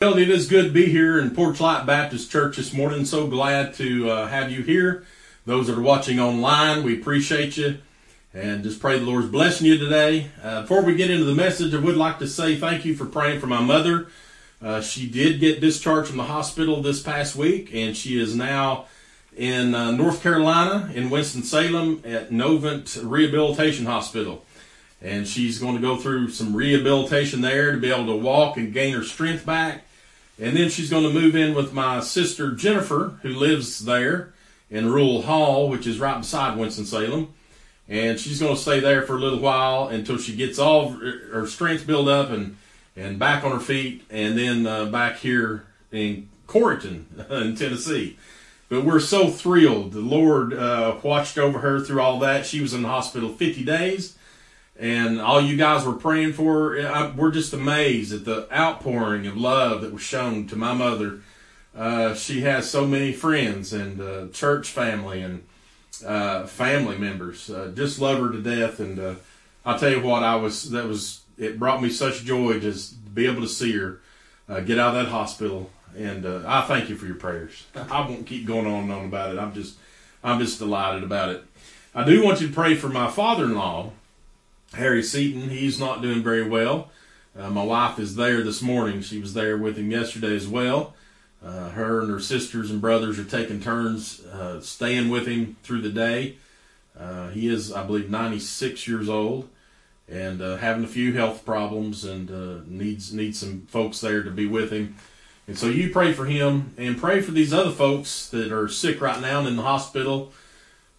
Well, it is good to be here in Porchlight Baptist Church this morning. So glad to uh, have you here. Those that are watching online, we appreciate you and just pray the Lord's blessing you today. Uh, before we get into the message, I would like to say thank you for praying for my mother. Uh, she did get discharged from the hospital this past week, and she is now in uh, North Carolina in Winston-Salem at Novant Rehabilitation Hospital and she's going to go through some rehabilitation there to be able to walk and gain her strength back. And then she's going to move in with my sister Jennifer, who lives there in Rural Hall, which is right beside Winston-Salem. And she's going to stay there for a little while until she gets all her strength built up and, and back on her feet, and then uh, back here in Corryton, in Tennessee. But we're so thrilled. The Lord uh, watched over her through all that. She was in the hospital 50 days and all you guys were praying for her. we're just amazed at the outpouring of love that was shown to my mother. Uh, she has so many friends and uh, church family and uh, family members. Uh, just love her to death. And uh, I'll tell you what, I was that was it brought me such joy just to be able to see her uh, get out of that hospital. And I thank you for your prayers. I won't keep going on and on about it. I'm just I'm just delighted about it. I do want you to pray for my father-in-law. Harry Seaton, he's not doing very well. Uh, my wife is there this morning. She was there with him yesterday as well. Uh, her and her sisters and brothers are taking turns uh, staying with him through the day. Uh, he is, I believe, 96 years old and uh, having a few health problems and uh, needs needs some folks there to be with him. And so you pray for him and pray for these other folks that are sick right now and in the hospital.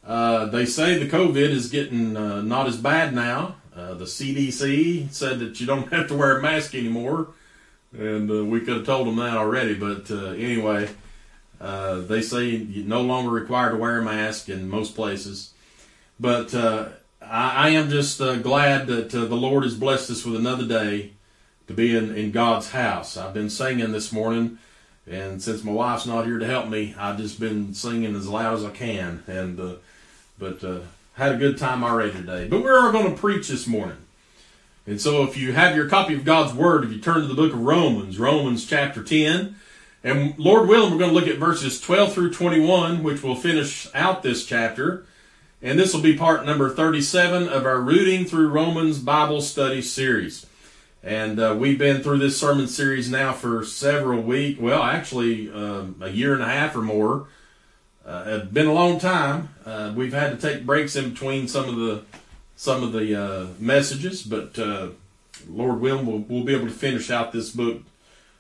They say the COVID is getting not as bad now, uh, the CDC said that you don't have to wear a mask anymore, and uh, we could have told them that already. But uh, anyway, uh, they say you're no longer required to wear a mask in most places. But uh, I, I, am just glad that the Lord has blessed us with another day to be in, in God's house. I've been singing this morning, and since my wife's not here to help me, I've just been singing as loud as I can. And but had a good time already today. But we're going to preach this morning. And so if you have your copy of God's Word, if you turn to the book of Romans, Romans chapter 10, and Lord willing, we're going to look at verses 12 through 21, which will finish out this chapter. And this will be part number 37 of our Rooting Through Romans Bible Study series. And uh, we've been through this sermon series now for several weeks, well, actually um, a year and a half or more. Uh, it's been a long time. Uh, we've had to take breaks in between some of the some of the uh, messages, but uh, Lord willing, we'll, we'll be able to finish out this book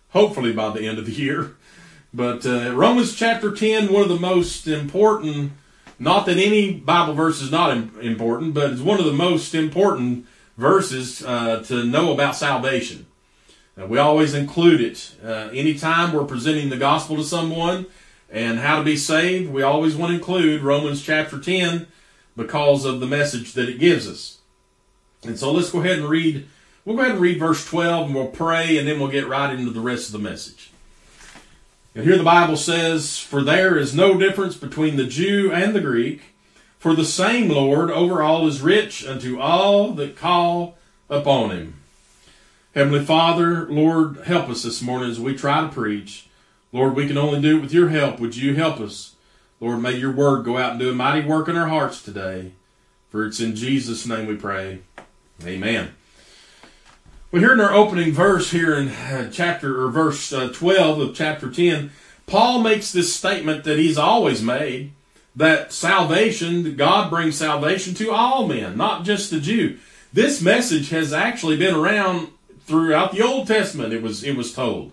hopefully by the end of the year. But uh, Romans chapter 10, one of the most important, not that any Bible verse is not important, but it's one of the most important verses uh, to know about salvation. we always include it. anytime we're presenting the gospel to someone, and how to be saved, we always want to include Romans chapter 10 because of the message that it gives us. And so let's go ahead and read, we'll go ahead and read verse 12 and we'll pray and then we'll get right into the rest of the message. And here the Bible says, For there is no difference between the Jew and the Greek, for the same Lord over all is rich unto all that call upon him. Heavenly Father, Lord, help us this morning as we try to preach. Lord, we can only do it with your help. Would you help us? Lord, may your word go out and do a mighty work in our hearts today. For it's in Jesus' name we pray. Amen. Well, here in our opening verse here in uh, chapter or verse uh, 12 of chapter 10, Paul makes this statement that he's always made that salvation, God brings salvation to all men, not just the Jew. This message has actually been around throughout the Old Testament, it was, it was told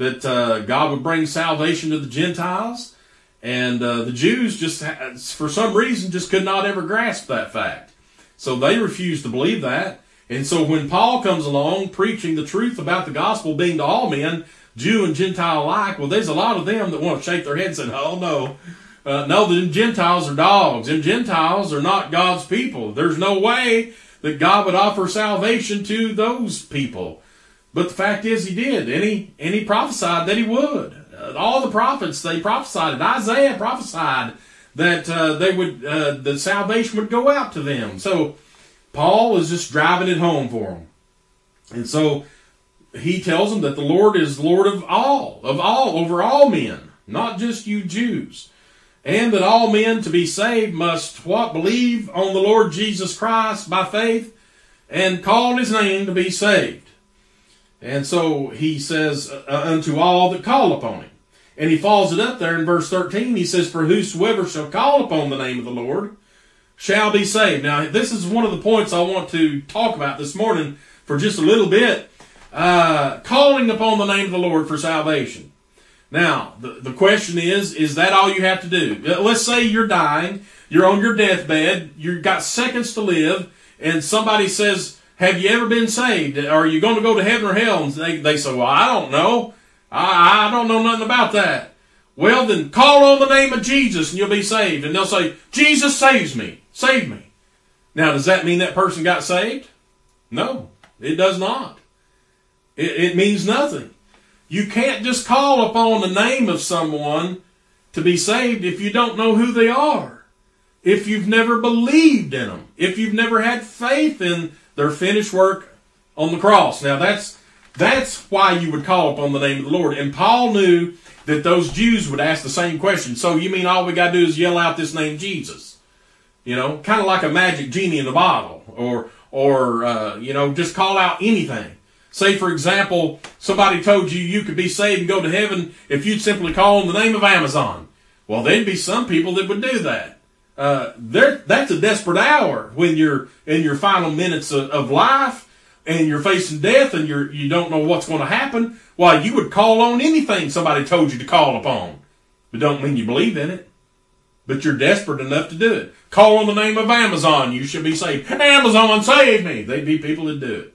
that uh, God would bring salvation to the Gentiles, and uh, the Jews just, for some reason, just could not ever grasp that fact. So they refused to believe that. And so when Paul comes along preaching the truth about the gospel being to all men, Jew and Gentile alike, well, there's a lot of them that want to shake their heads and say, oh no, uh, no, the Gentiles are dogs. And Gentiles are not God's people. There's no way that God would offer salvation to those people. But the fact is, he did, and he and he prophesied that he would. Uh, all the prophets they prophesied. Isaiah prophesied that uh, they would uh, the salvation would go out to them. So Paul was just driving it home for them, and so he tells them that the Lord is Lord of all, of all, over all men, not just you Jews. And that all men to be saved must what? Believe on the Lord Jesus Christ by faith and call his name to be saved. And so he says, uh, unto all that call upon him. And he follows it up there in verse 13. He says, For whosoever shall call upon the name of the Lord shall be saved. Now, this is one of the points I want to talk about this morning for just a little bit. Uh, calling upon the name of the Lord for salvation. Now, the, the question is, is that all you have to do? Uh, let's say you're dying, you're on your deathbed, you've got seconds to live, and somebody says, have you ever been saved? Are you going to go to heaven or hell? And they, they say, well, I don't know. I, I don't know nothing about that. Well, then call on the name of Jesus and you'll be saved. And they'll say, Jesus saves me. Save me. Now, does that mean that person got saved? No, it does not. It, it means nothing. You can't just call upon the name of someone to be saved if you don't know who they are. If you've never believed in them. If you've never had faith in their finished work on the cross. Now that's that's why you would call upon the name of the Lord. And Paul knew that those Jews would ask the same question. So you mean all we got to do is yell out this name Jesus? You know, kind of like a magic genie in a bottle, or or uh, you know, just call out anything. Say, for example, somebody told you you could be saved and go to heaven if you'd simply call on the name of Amazon. Well, there'd be some people that would do that. Uh, that's a desperate hour when you're in your final minutes of, of life and you're facing death and you're you don't know what's going to happen. Why you would call on anything somebody told you to call upon, but don't mean you believe in it. But you're desperate enough to do it. Call on the name of Amazon, you should be saved. Amazon, save me. They'd be people that do it.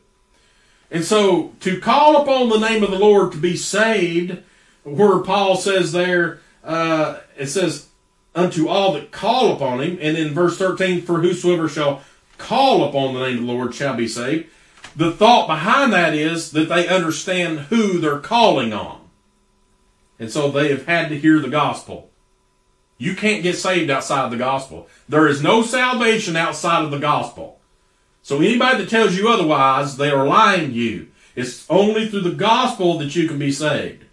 And so to call upon the name of the Lord to be saved, where Paul says there, uh, it says, unto all that call upon him. And in verse 13, for whosoever shall call upon the name of the Lord shall be saved. The thought behind that is that they understand who they're calling on. And so they have had to hear the gospel. You can't get saved outside of the gospel. There is no salvation outside of the gospel. So anybody that tells you otherwise, they are lying to you. It's only through the gospel that you can be saved.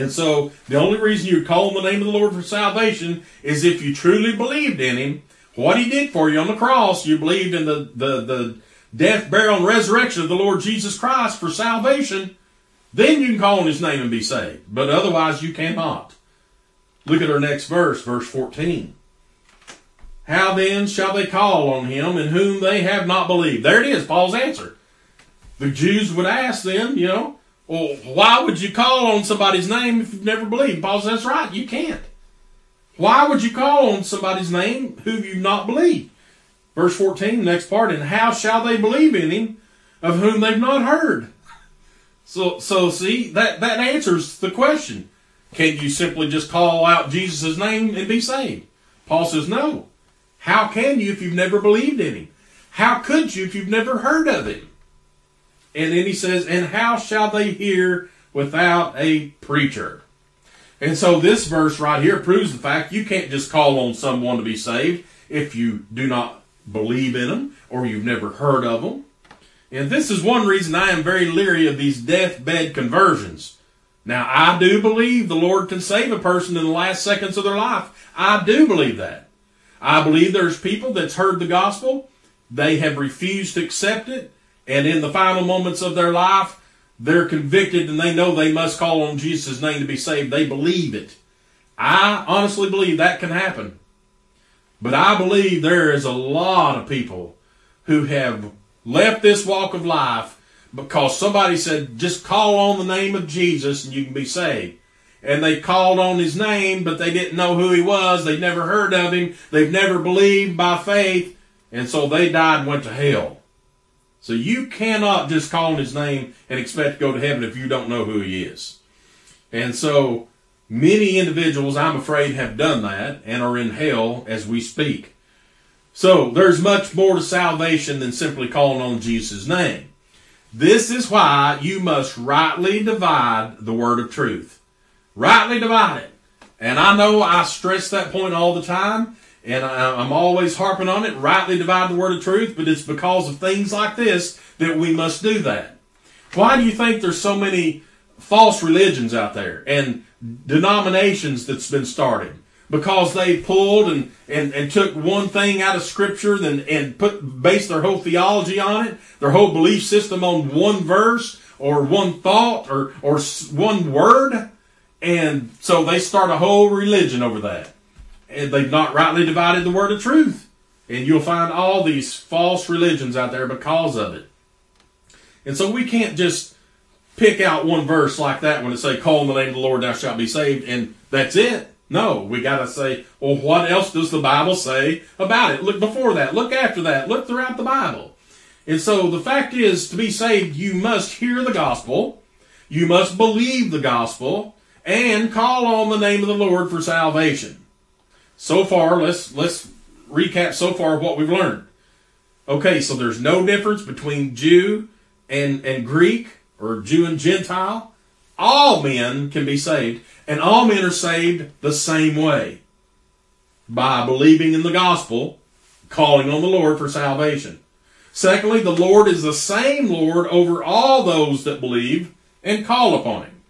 And so the only reason you call on the name of the Lord for salvation is if you truly believed in Him, what He did for you on the cross, you believed in the, the, the death, burial, and resurrection of the Lord Jesus Christ for salvation, then you can call on His name and be saved. But otherwise you cannot. Look at our next verse, verse 14. How then shall they call on him in whom they have not believed? There it is, Paul's answer. The Jews would ask them, you know, well, why would you call on somebody's name if you've never believed? Paul says, that's right, you can't. Why would you call on somebody's name who you've not believed? Verse 14, next part, and how shall they believe in him of whom they've not heard? So, so see, that, that answers the question. Can you simply just call out Jesus' name and be saved? Paul says, no. How can you if you've never believed in him? How could you if you've never heard of him? And then he says, And how shall they hear without a preacher? And so this verse right here proves the fact you can't just call on someone to be saved if you do not believe in them or you've never heard of them. And this is one reason I am very leery of these deathbed conversions. Now, I do believe the Lord can save a person in the last seconds of their life. I do believe that. I believe there's people that's heard the gospel, they have refused to accept it, and in the final moments of their life, they're convicted and they know they must call on Jesus' name to be saved. They believe it. I honestly believe that can happen. But I believe there is a lot of people who have left this walk of life because somebody said, just call on the name of Jesus and you can be saved. And they called on his name, but they didn't know who he was. They'd never heard of him. They've never believed by faith. And so they died and went to hell. So you cannot just call on his name and expect to go to heaven if you don't know who he is. And so many individuals, I'm afraid, have done that and are in hell as we speak. So there's much more to salvation than simply calling on Jesus' name. This is why you must rightly divide the word of truth. Rightly divide it. And I know I stress that point all the time. And I, am always harping on it, rightly divide the word of truth, but it's because of things like this that we must do that. Why do you think there's so many false religions out there and denominations that's been started? Because they pulled and, and, and took one thing out of scripture and, and put based their whole theology on it, their whole belief system on one verse or one thought or, or one word. And so they start a whole religion over that. And they've not rightly divided the word of truth. And you'll find all these false religions out there because of it. And so we can't just pick out one verse like that when it say, call in the name of the Lord, thou shalt be saved, and that's it. No, we gotta say, well, what else does the Bible say about it? Look before that, look after that, look throughout the Bible. And so the fact is, to be saved, you must hear the gospel, you must believe the gospel, and call on the name of the Lord for salvation. So far, let's let's recap so far what we've learned. Okay, so there's no difference between Jew and, and Greek or Jew and Gentile. All men can be saved, and all men are saved the same way by believing in the gospel, calling on the Lord for salvation. Secondly, the Lord is the same Lord over all those that believe and call upon him.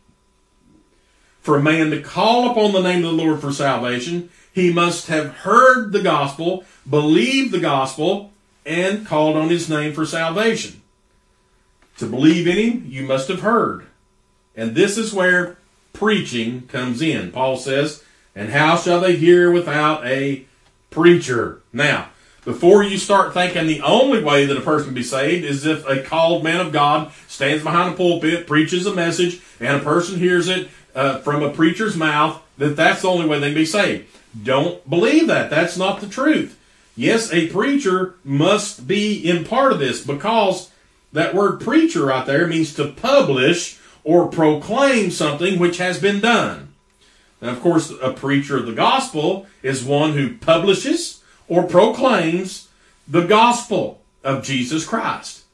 For a man to call upon the name of the Lord for salvation, he must have heard the gospel, believed the gospel, and called on his name for salvation. To believe in him, you must have heard. And this is where preaching comes in. Paul says, And how shall they hear without a preacher? Now, before you start thinking the only way that a person can be saved is if a called man of God stands behind a pulpit, preaches a message, and a person hears it uh, from a preacher's mouth, that that's the only way they can be saved. Don't believe that. That's not the truth. Yes, a preacher must be in part of this because that word preacher right there means to publish or proclaim something which has been done. And of course, a preacher of the gospel is one who publishes or proclaims the gospel of Jesus Christ.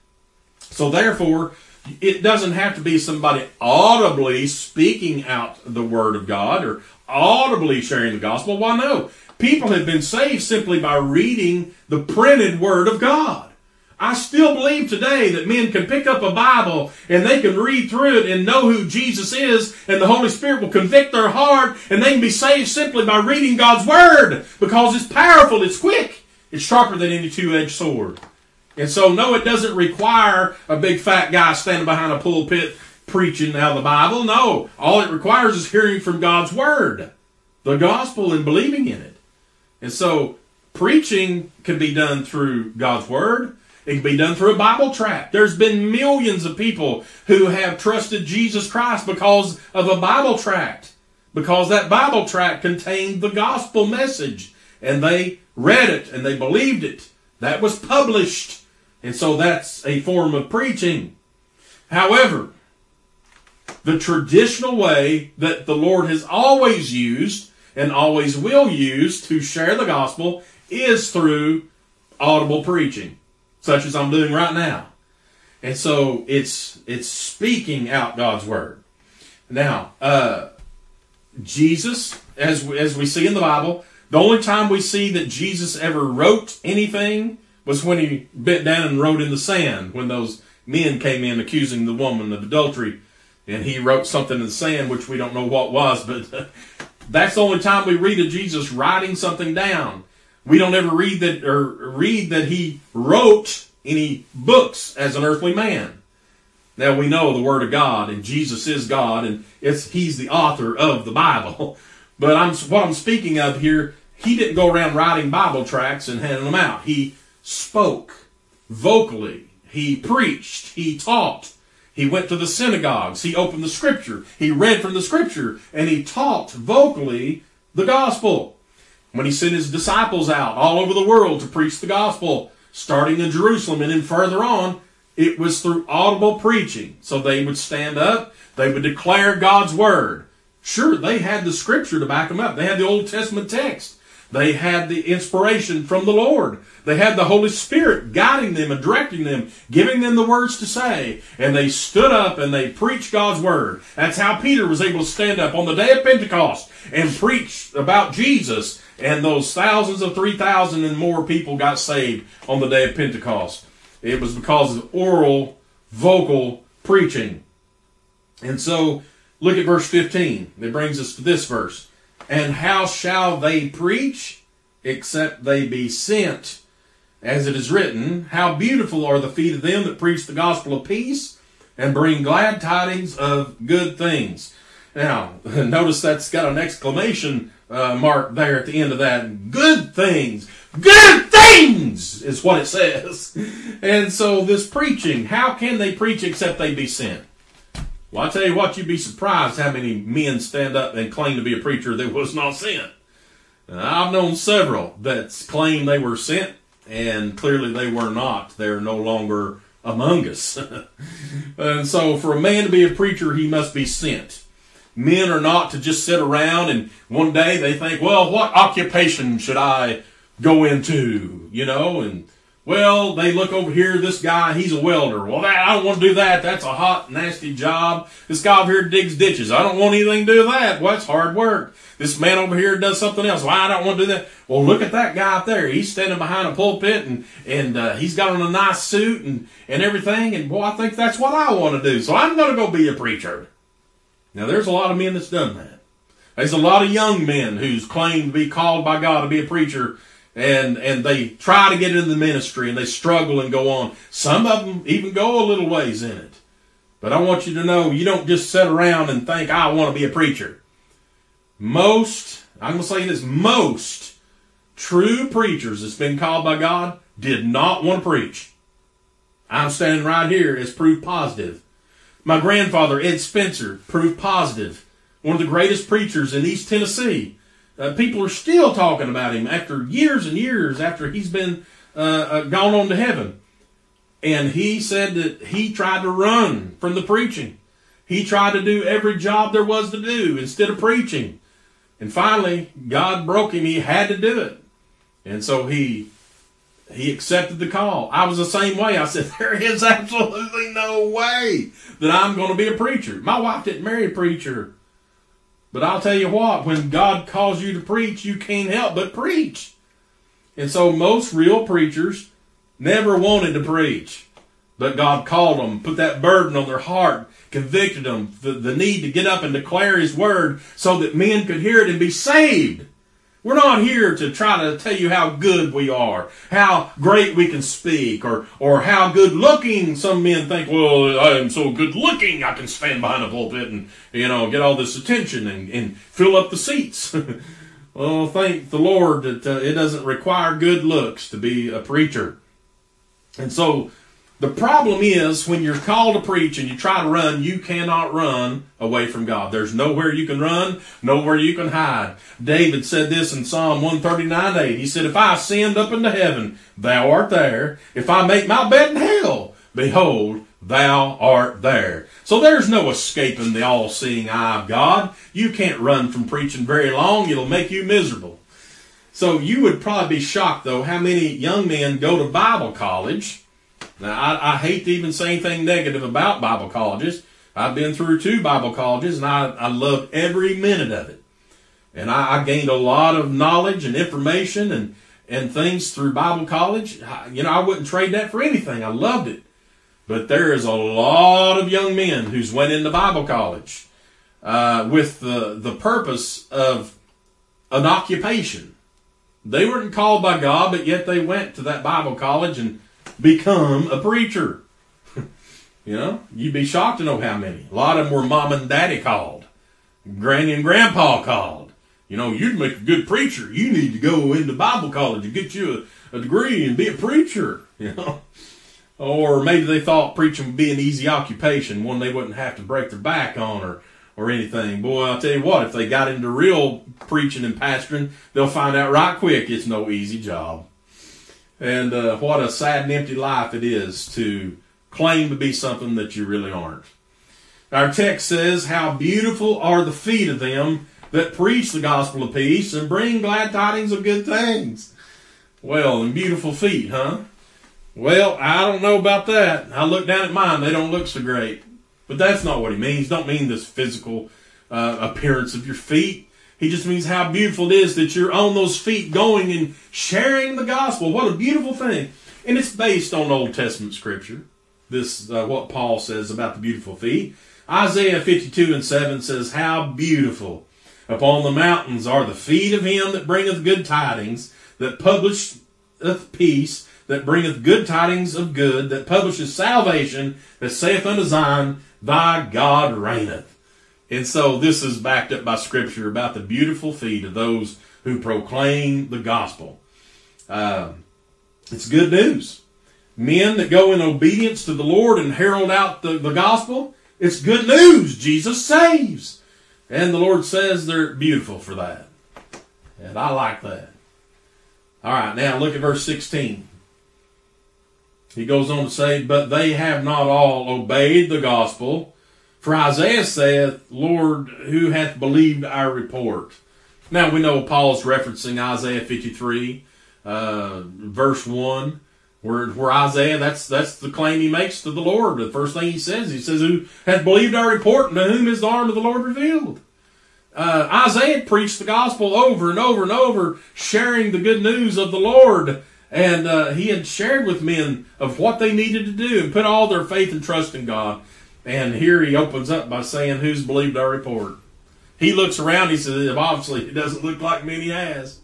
So therefore, it doesn't have to be somebody audibly speaking out the word of God or audibly sharing the gospel. Why no? People have been saved simply by reading the printed word of God. I still believe today that men can pick up a Bible and they can read through it and know who Jesus is and the Holy Spirit will convict their heart and they can be saved simply by reading God's Word because it's powerful, it's quick, it's sharper than any two-edged sword. And so, no, it doesn't require a big fat guy standing behind a pulpit preaching out of the Bible. No, all it requires is hearing from God's Word, the gospel, and believing in it. And so, preaching can be done through God's Word. It can be done through a Bible tract. There's been millions of people who have trusted Jesus Christ because of a Bible tract. Because that Bible tract contained the gospel message. And they read it and they believed it. That was published. And so that's a form of preaching. However, the traditional way that the Lord has always used and always will use to share the gospel is through audible preaching such as I'm doing right now. And so it's it's speaking out God's word. Now, uh, Jesus, as we, as we see in the Bible, the only time we see that Jesus ever wrote anything was when he bent down and wrote in the sand when those men came in accusing the woman of adultery, and he wrote something in the sand which we don't know what was, but that's the only time we read of Jesus writing something down. We don't ever read that or read that he wrote any books as an earthly man. Now we know the Word of God, and Jesus is God, and it's He's the author of the Bible. But I'm what I'm speaking of here. He didn't go around writing Bible tracts and handing them out. He spoke vocally. He preached. He taught. He went to the synagogues. He opened the Scripture. He read from the Scripture, and he taught vocally the gospel when he sent his disciples out all over the world to preach the gospel, starting in Jerusalem and then further on, it was through audible preaching. So they would stand up, they would declare God's word. Sure, they had the scripture to back them up. They had the Old Testament text. They had the inspiration from the Lord. They had the Holy Spirit guiding them and directing them, giving them the words to say. And they stood up and they preached God's word. That's how Peter was able to stand up on the day of Pentecost and preach about Jesus and those thousands of 3,000 and more people got saved on the day of Pentecost. It was because of oral, vocal preaching. And so, look at verse 15. It brings us to this verse. And how shall they preach except they be sent? As it is written, How beautiful are the feet of them that preach the gospel of peace and bring glad tidings of good things. Now, notice that's got an exclamation uh, mark there at the end of that. Good things. Good things is what it says. And so this preaching, how can they preach except they be sent? Well, I tell you what, you'd be surprised how many men stand up and claim to be a preacher that was not sent. I've known several that claim they were sent, and clearly they were not. They're no longer among us. and so, for a man to be a preacher, he must be sent. Men are not to just sit around and one day they think, well, what occupation should I go into? You know, and well, they look over here, this guy, he's a welder. Well, that, I don't want to do that. That's a hot, nasty job. This guy over here digs ditches. I don't want anything to do with that. Well, that's hard work. This man over here does something else. Well, I don't want to do that. Well, look at that guy there. He's standing behind a pulpit and, and, uh, he's got on a nice suit and, and everything. And boy, I think that's what I want to do. So I'm going to go be a preacher. Now, there's a lot of men that's done that. There's a lot of young men who's claimed to be called by God to be a preacher and and they try to get into the ministry and they struggle and go on. Some of them even go a little ways in it. But I want you to know you don't just sit around and think I want to be a preacher. Most, I'm going to say this, most true preachers that's been called by God did not want to preach. I'm standing right here as proof positive. My grandfather, Ed Spencer, proof positive. One of the greatest preachers in East Tennessee. Uh, people are still talking about him after years and years after he's been uh, uh, gone on to heaven. And he said that he tried to run from the preaching. He tried to do every job there was to do instead of preaching. And finally, God broke him. He had to do it. And so he he accepted the call. I was the same way. I said, there is absolutely no way that I'm going to be a preacher. My wife didn't marry a preacher. But I'll tell you what, when God calls you to preach, you can't help but preach. And so most real preachers never wanted to preach. But God called them, put that burden on their heart, convicted them, the, the need to get up and declare His word so that men could hear it and be saved. We're not here to try to tell you how good we are, how great we can speak, or, or how good looking some men think, well, I am so good looking, I can stand behind a pulpit and, you know, get all this attention and, and fill up the seats. well, thank the Lord that uh, it doesn't require good looks to be a preacher. And so the problem is when you're called to preach and you try to run, you cannot run away from God. There's nowhere you can run, nowhere you can hide. David said this in Psalm 139 8. He said, If I ascend up into heaven, thou art there. If I make my bed in hell, behold, thou art there. So there's no escaping the all seeing eye of God. You can't run from preaching very long, it'll make you miserable. So you would probably be shocked, though, how many young men go to Bible college now, I, I hate to even say anything negative about Bible colleges. I've been through two Bible colleges and I, I loved every minute of it. And I, I gained a lot of knowledge and information and, and things through Bible college. I, you know, I wouldn't trade that for anything. I loved it. But there is a lot of young men who's went into Bible college uh, with the, the purpose of an occupation. They weren't called by God, but yet they went to that Bible college and become a preacher. you know, you'd be shocked to know how many. A lot of them were mom and daddy called, granny and grandpa called. You know, you'd make a good preacher. You need to go into Bible college and get you a, a degree and be a preacher. You know, or maybe they thought preaching would be an easy occupation, one they wouldn't have to break their back on or or anything. Boy, I'll tell you what, if they got into real preaching and pastoring, they'll find out right quick it's no easy job. And uh, what a sad and empty life it is to claim to be something that you really aren't. Our text says, How beautiful are the feet of them that preach the gospel of peace and bring glad tidings of good things. Well, and beautiful feet, huh? Well, I don't know about that. I look down at mine, they don't look so great. But that's not what he means. Don't mean this physical uh, appearance of your feet. He just means how beautiful it is that you're on those feet going and sharing the gospel. What a beautiful thing. And it's based on Old Testament scripture. this uh, what Paul says about the beautiful feet. Isaiah 52 and 7 says, How beautiful upon the mountains are the feet of him that bringeth good tidings, that publisheth peace, that bringeth good tidings of good, that publisheth salvation, that saith unto Zion, Thy God reigneth. And so this is backed up by scripture about the beautiful feet of those who proclaim the gospel. Uh, it's good news. Men that go in obedience to the Lord and herald out the, the gospel, it's good news. Jesus saves. And the Lord says they're beautiful for that. And I like that. All right, now look at verse 16. He goes on to say, But they have not all obeyed the gospel. For Isaiah saith, Lord, who hath believed our report? Now we know Paul's referencing Isaiah 53, uh, verse 1, where, where Isaiah, that's, that's the claim he makes to the Lord. The first thing he says, he says, Who hath believed our report, and to whom is the arm of the Lord revealed? Uh, Isaiah preached the gospel over and over and over, sharing the good news of the Lord. And uh, he had shared with men of what they needed to do and put all their faith and trust in God. And here he opens up by saying, Who's believed our report? He looks around, he says, Obviously, it doesn't look like many has.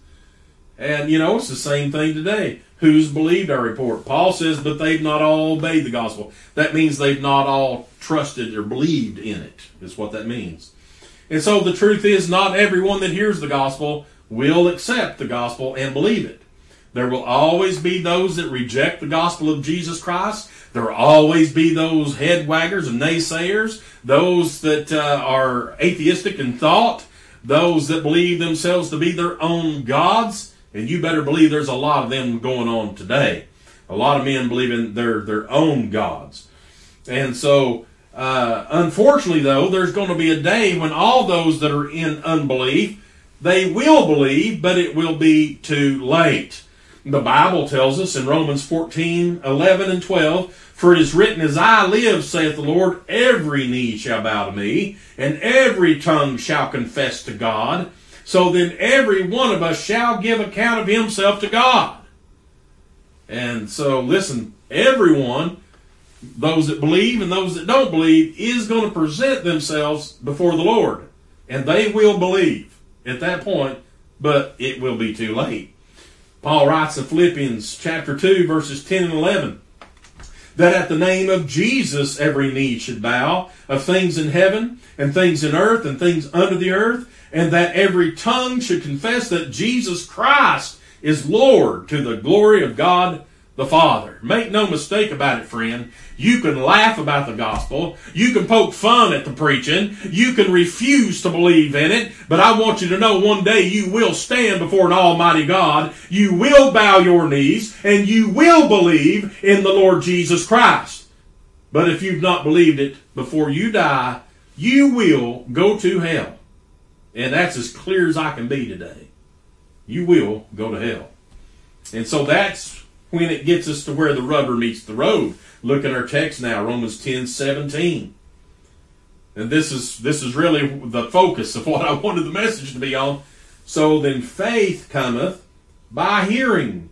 And, you know, it's the same thing today. Who's believed our report? Paul says, But they've not all obeyed the gospel. That means they've not all trusted or believed in it, is what that means. And so the truth is, not everyone that hears the gospel will accept the gospel and believe it. There will always be those that reject the gospel of Jesus Christ. There will always be those head waggers and naysayers, those that uh, are atheistic in thought, those that believe themselves to be their own gods. And you better believe there's a lot of them going on today. A lot of men believe in their, their own gods. And so uh, unfortunately, though, there's going to be a day when all those that are in unbelief, they will believe, but it will be too late. The Bible tells us in Romans 14, 11, and 12, For it is written, As I live, saith the Lord, every knee shall bow to me, and every tongue shall confess to God. So then every one of us shall give account of himself to God. And so, listen, everyone those that believe and those that don't believe is going to present themselves before the Lord. And they will believe at that point, but it will be too late. Paul writes in Philippians chapter 2, verses 10 and 11, that at the name of Jesus every knee should bow, of things in heaven, and things in earth, and things under the earth, and that every tongue should confess that Jesus Christ is Lord to the glory of God the Father. Make no mistake about it, friend. You can laugh about the gospel. You can poke fun at the preaching. You can refuse to believe in it. But I want you to know one day you will stand before an almighty God. You will bow your knees and you will believe in the Lord Jesus Christ. But if you've not believed it before you die, you will go to hell. And that's as clear as I can be today. You will go to hell. And so that's when it gets us to where the rubber meets the road. Look at our text now, Romans 10 17. And this is this is really the focus of what I wanted the message to be on. So then faith cometh by hearing,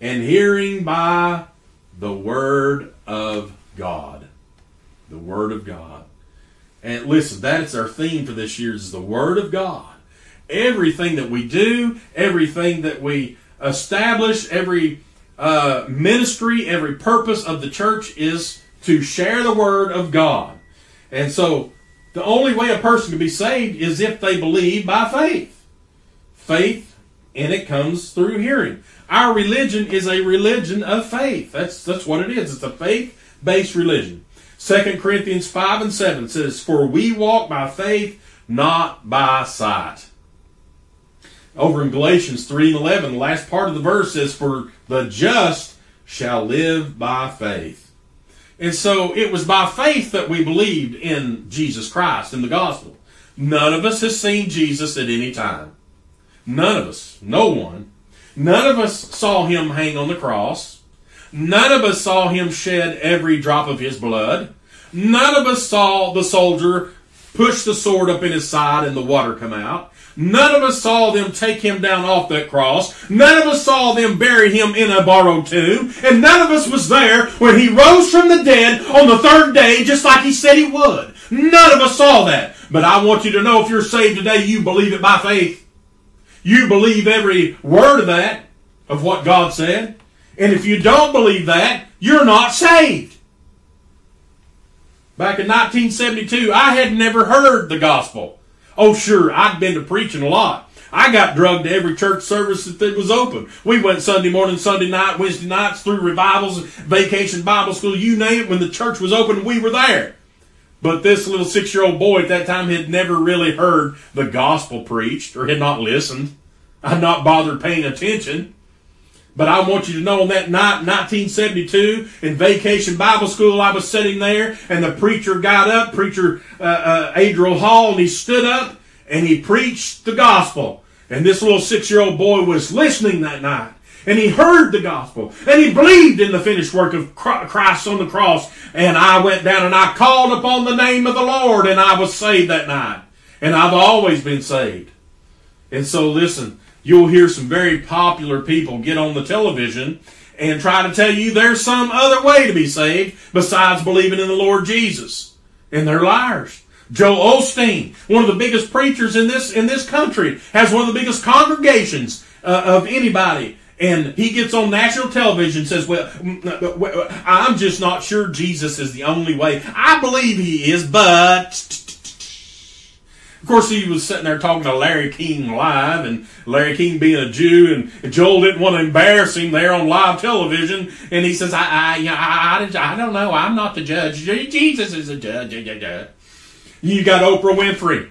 and hearing by the word of God. The word of God. And listen, that's our theme for this year is the word of God. Everything that we do, everything that we establish, every uh, ministry, every purpose of the church is to share the word of God. And so the only way a person can be saved is if they believe by faith. Faith and it comes through hearing. Our religion is a religion of faith. That's that's what it is. It's a faith-based religion. 2 Corinthians 5 and 7 says, For we walk by faith, not by sight. Over in Galatians 3 and 11, the last part of the verse says, For the just shall live by faith. And so it was by faith that we believed in Jesus Christ, in the gospel. None of us has seen Jesus at any time. None of us. No one. None of us saw him hang on the cross. None of us saw him shed every drop of his blood. None of us saw the soldier push the sword up in his side and the water come out. None of us saw them take him down off that cross. None of us saw them bury him in a borrowed tomb. And none of us was there when he rose from the dead on the third day, just like he said he would. None of us saw that. But I want you to know if you're saved today, you believe it by faith. You believe every word of that, of what God said. And if you don't believe that, you're not saved. Back in 1972, I had never heard the gospel. Oh, sure, I'd been to preaching a lot. I got drugged to every church service that was open. We went Sunday morning, Sunday night, Wednesday nights, through revivals, vacation Bible school, you name it. When the church was open, we were there. But this little six year old boy at that time had never really heard the gospel preached or had not listened. I'd not bothered paying attention. But I want you to know on that night, 1972, in Vacation Bible School, I was sitting there, and the preacher got up, preacher uh, uh, Adriel Hall, and he stood up and he preached the gospel. And this little six-year-old boy was listening that night, and he heard the gospel, and he believed in the finished work of Christ on the cross. And I went down and I called upon the name of the Lord, and I was saved that night. And I've always been saved. And so, listen you'll hear some very popular people get on the television and try to tell you there's some other way to be saved besides believing in the Lord Jesus. And they're liars. Joel Osteen, one of the biggest preachers in this in this country, has one of the biggest congregations uh, of anybody. And he gets on national television and says, well, I'm just not sure Jesus is the only way. I believe he is, but of course, he was sitting there talking to Larry King live, and Larry King being a Jew, and Joel didn't want to embarrass him there on live television, and he says, "I, I, you I, I, I don't know. I'm not the judge. Jesus is the judge." You got Oprah Winfrey.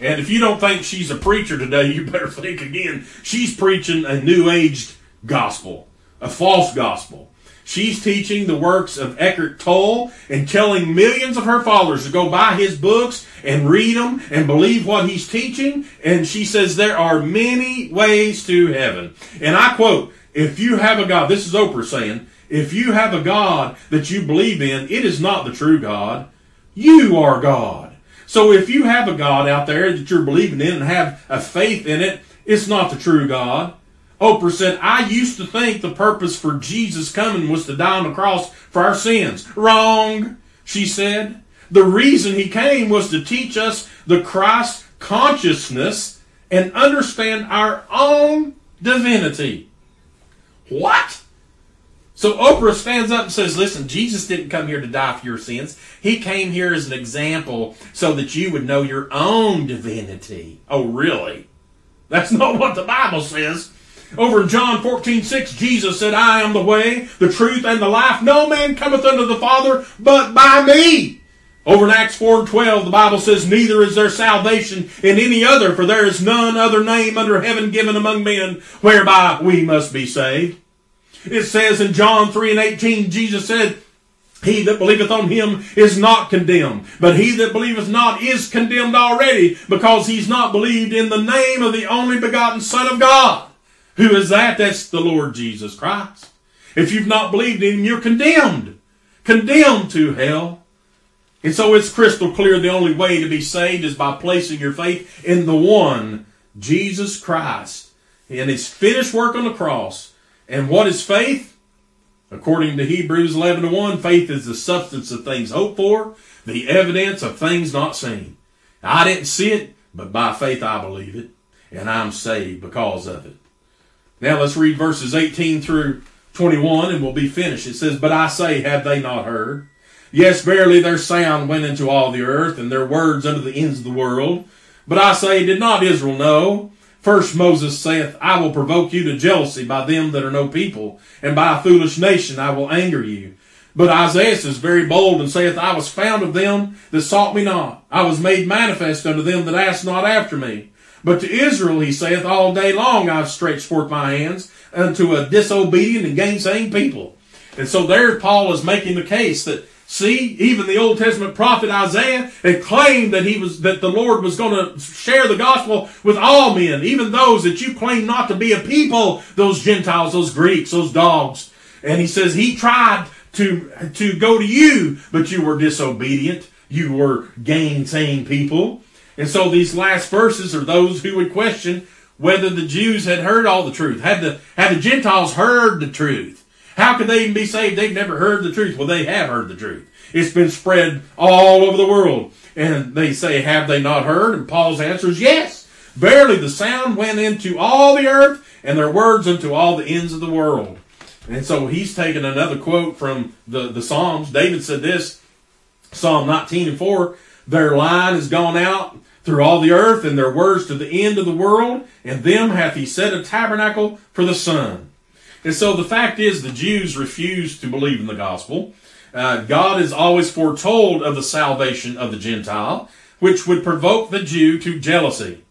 And if you don't think she's a preacher today, you better think again. She's preaching a new aged gospel, a false gospel. She's teaching the works of Eckhart Tolle and telling millions of her followers to go buy his books and read them and believe what he's teaching. And she says there are many ways to heaven. And I quote, if you have a God, this is Oprah saying, if you have a God that you believe in, it is not the true God. You are God. So if you have a God out there that you're believing in and have a faith in it, it's not the true God. Oprah oh said, I used to think the purpose for Jesus coming was to die on the cross for our sins. Wrong, she said. The reason he came was to teach us the Christ consciousness and understand our own divinity. What? So Oprah stands up and says, Listen, Jesus didn't come here to die for your sins. He came here as an example so that you would know your own divinity. Oh, really? That's not what the Bible says. Over in John 14, 6, Jesus said, I am the way, the truth, and the life. No man cometh unto the Father but by me. Over in Acts 4 and 12, the Bible says, Neither is there salvation in any other, for there is none other name under heaven given among men whereby we must be saved. It says in John 3 and 18, Jesus said, he that believeth on him is not condemned, but he that believeth not is condemned already, because he's not believed in the name of the only begotten Son of God. Who is that? That's the Lord Jesus Christ. If you've not believed in him, you're condemned. Condemned to hell. And so it's crystal clear the only way to be saved is by placing your faith in the one, Jesus Christ, and his finished work on the cross. And what is faith? According to Hebrews 11 1, faith is the substance of things hoped for, the evidence of things not seen. I didn't see it, but by faith I believe it, and I'm saved because of it. Now let's read verses 18 through 21 and we'll be finished. It says, But I say, have they not heard? Yes, verily their sound went into all the earth and their words unto the ends of the world. But I say, did not Israel know? First Moses saith, I will provoke you to jealousy by them that are no people, and by a foolish nation I will anger you. But Isaiah is very bold and saith, I was found of them that sought me not. I was made manifest unto them that asked not after me. But to Israel he saith, All day long I've stretched forth my hands unto a disobedient and gainsaying people. And so there Paul is making the case that See, even the Old Testament prophet Isaiah had claimed that he was that the Lord was going to share the gospel with all men, even those that you claim not to be a people, those Gentiles, those Greeks, those dogs. And he says he tried to to go to you, but you were disobedient. you were gainsaying people. And so these last verses are those who would question whether the Jews had heard all the truth. Had the, had the Gentiles heard the truth? How could they even be saved? They've never heard the truth. Well, they have heard the truth. It's been spread all over the world. And they say, have they not heard? And Paul's answer is yes. Verily the sound went into all the earth and their words unto all the ends of the world. And so he's taken another quote from the, the Psalms. David said this, Psalm 19 and 4, their line has gone out through all the earth and their words to the end of the world, and them hath he set a tabernacle for the sun. And so the fact is the Jews refused to believe in the gospel. Uh, God is always foretold of the salvation of the Gentile, which would provoke the Jew to jealousy.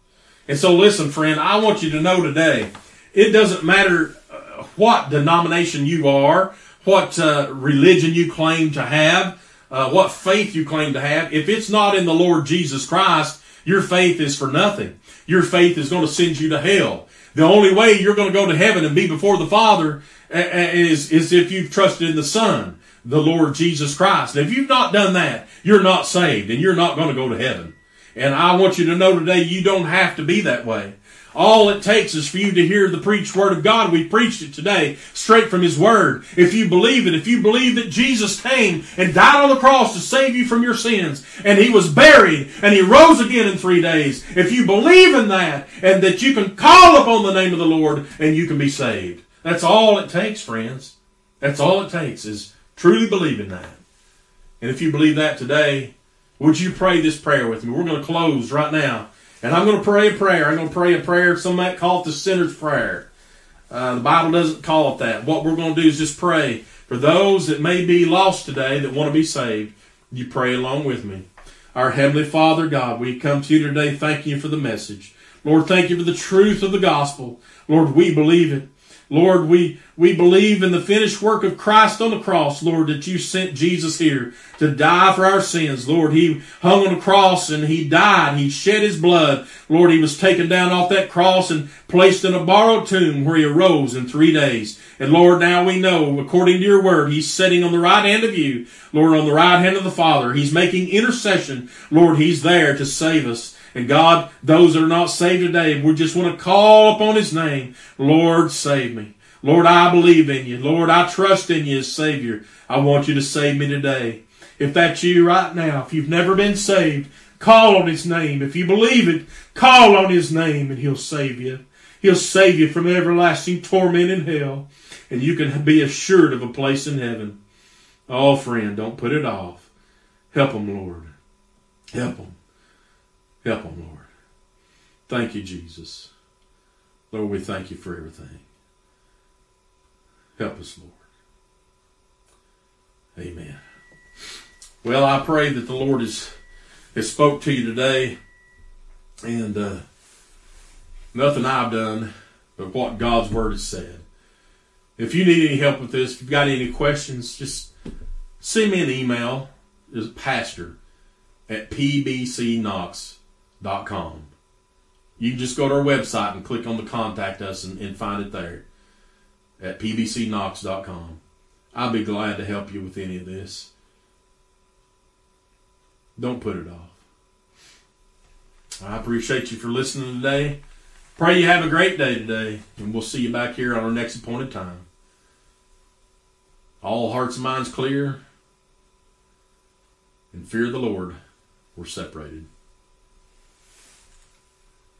And so listen, friend, I want you to know today, it doesn't matter uh, what denomination you are, what uh, religion you claim to have, uh, what faith you claim to have. If it's not in the Lord Jesus Christ, your faith is for nothing. Your faith is going to send you to hell. The only way you're going to go to heaven and be before the Father is, is if you've trusted in the Son, the Lord Jesus Christ. If you've not done that, you're not saved and you're not going to go to heaven. And I want you to know today you don't have to be that way. All it takes is for you to hear the preached word of God. We preached it today straight from His word. If you believe it, if you believe that Jesus came and died on the cross to save you from your sins, and He was buried and He rose again in three days, if you believe in that and that you can call upon the name of the Lord and you can be saved. That's all it takes, friends. That's all it takes is truly believing that. And if you believe that today, would you pray this prayer with me? We're going to close right now. And I'm going to pray a prayer. I'm going to pray a prayer. Some might call it the sinner's prayer. Uh, the Bible doesn't call it that. What we're going to do is just pray for those that may be lost today that want to be saved. You pray along with me. Our Heavenly Father, God, we come to you today thanking you for the message. Lord, thank you for the truth of the gospel. Lord, we believe it. Lord, we, we believe in the finished work of Christ on the cross, Lord, that you sent Jesus here to die for our sins. Lord, he hung on the cross and he died. He shed his blood. Lord, he was taken down off that cross and placed in a borrowed tomb where he arose in three days. And Lord, now we know, according to your word, he's sitting on the right hand of you, Lord, on the right hand of the Father. He's making intercession. Lord, he's there to save us. And God, those that are not saved today, we just want to call upon His name. Lord, save me. Lord, I believe in you. Lord, I trust in you as Savior. I want you to save me today. If that's you right now, if you've never been saved, call on His name. If you believe it, call on His name and He'll save you. He'll save you from everlasting torment in hell. And you can be assured of a place in heaven. Oh, friend, don't put it off. Help them, Lord. Help them. Help them, Lord. Thank you, Jesus. Lord, we thank you for everything. Help us, Lord. Amen. Well, I pray that the Lord has, has spoke to you today, and uh, nothing I've done, but what God's Word has said. If you need any help with this, if you've got any questions, just send me an email. Is pastor at pbcknox.com com. You can just go to our website and click on the contact us and, and find it there at pbcknox.com. I'll be glad to help you with any of this. Don't put it off. I appreciate you for listening today. Pray you have a great day today, and we'll see you back here on our next appointed time. All hearts and minds clear, and fear the Lord, we're separated.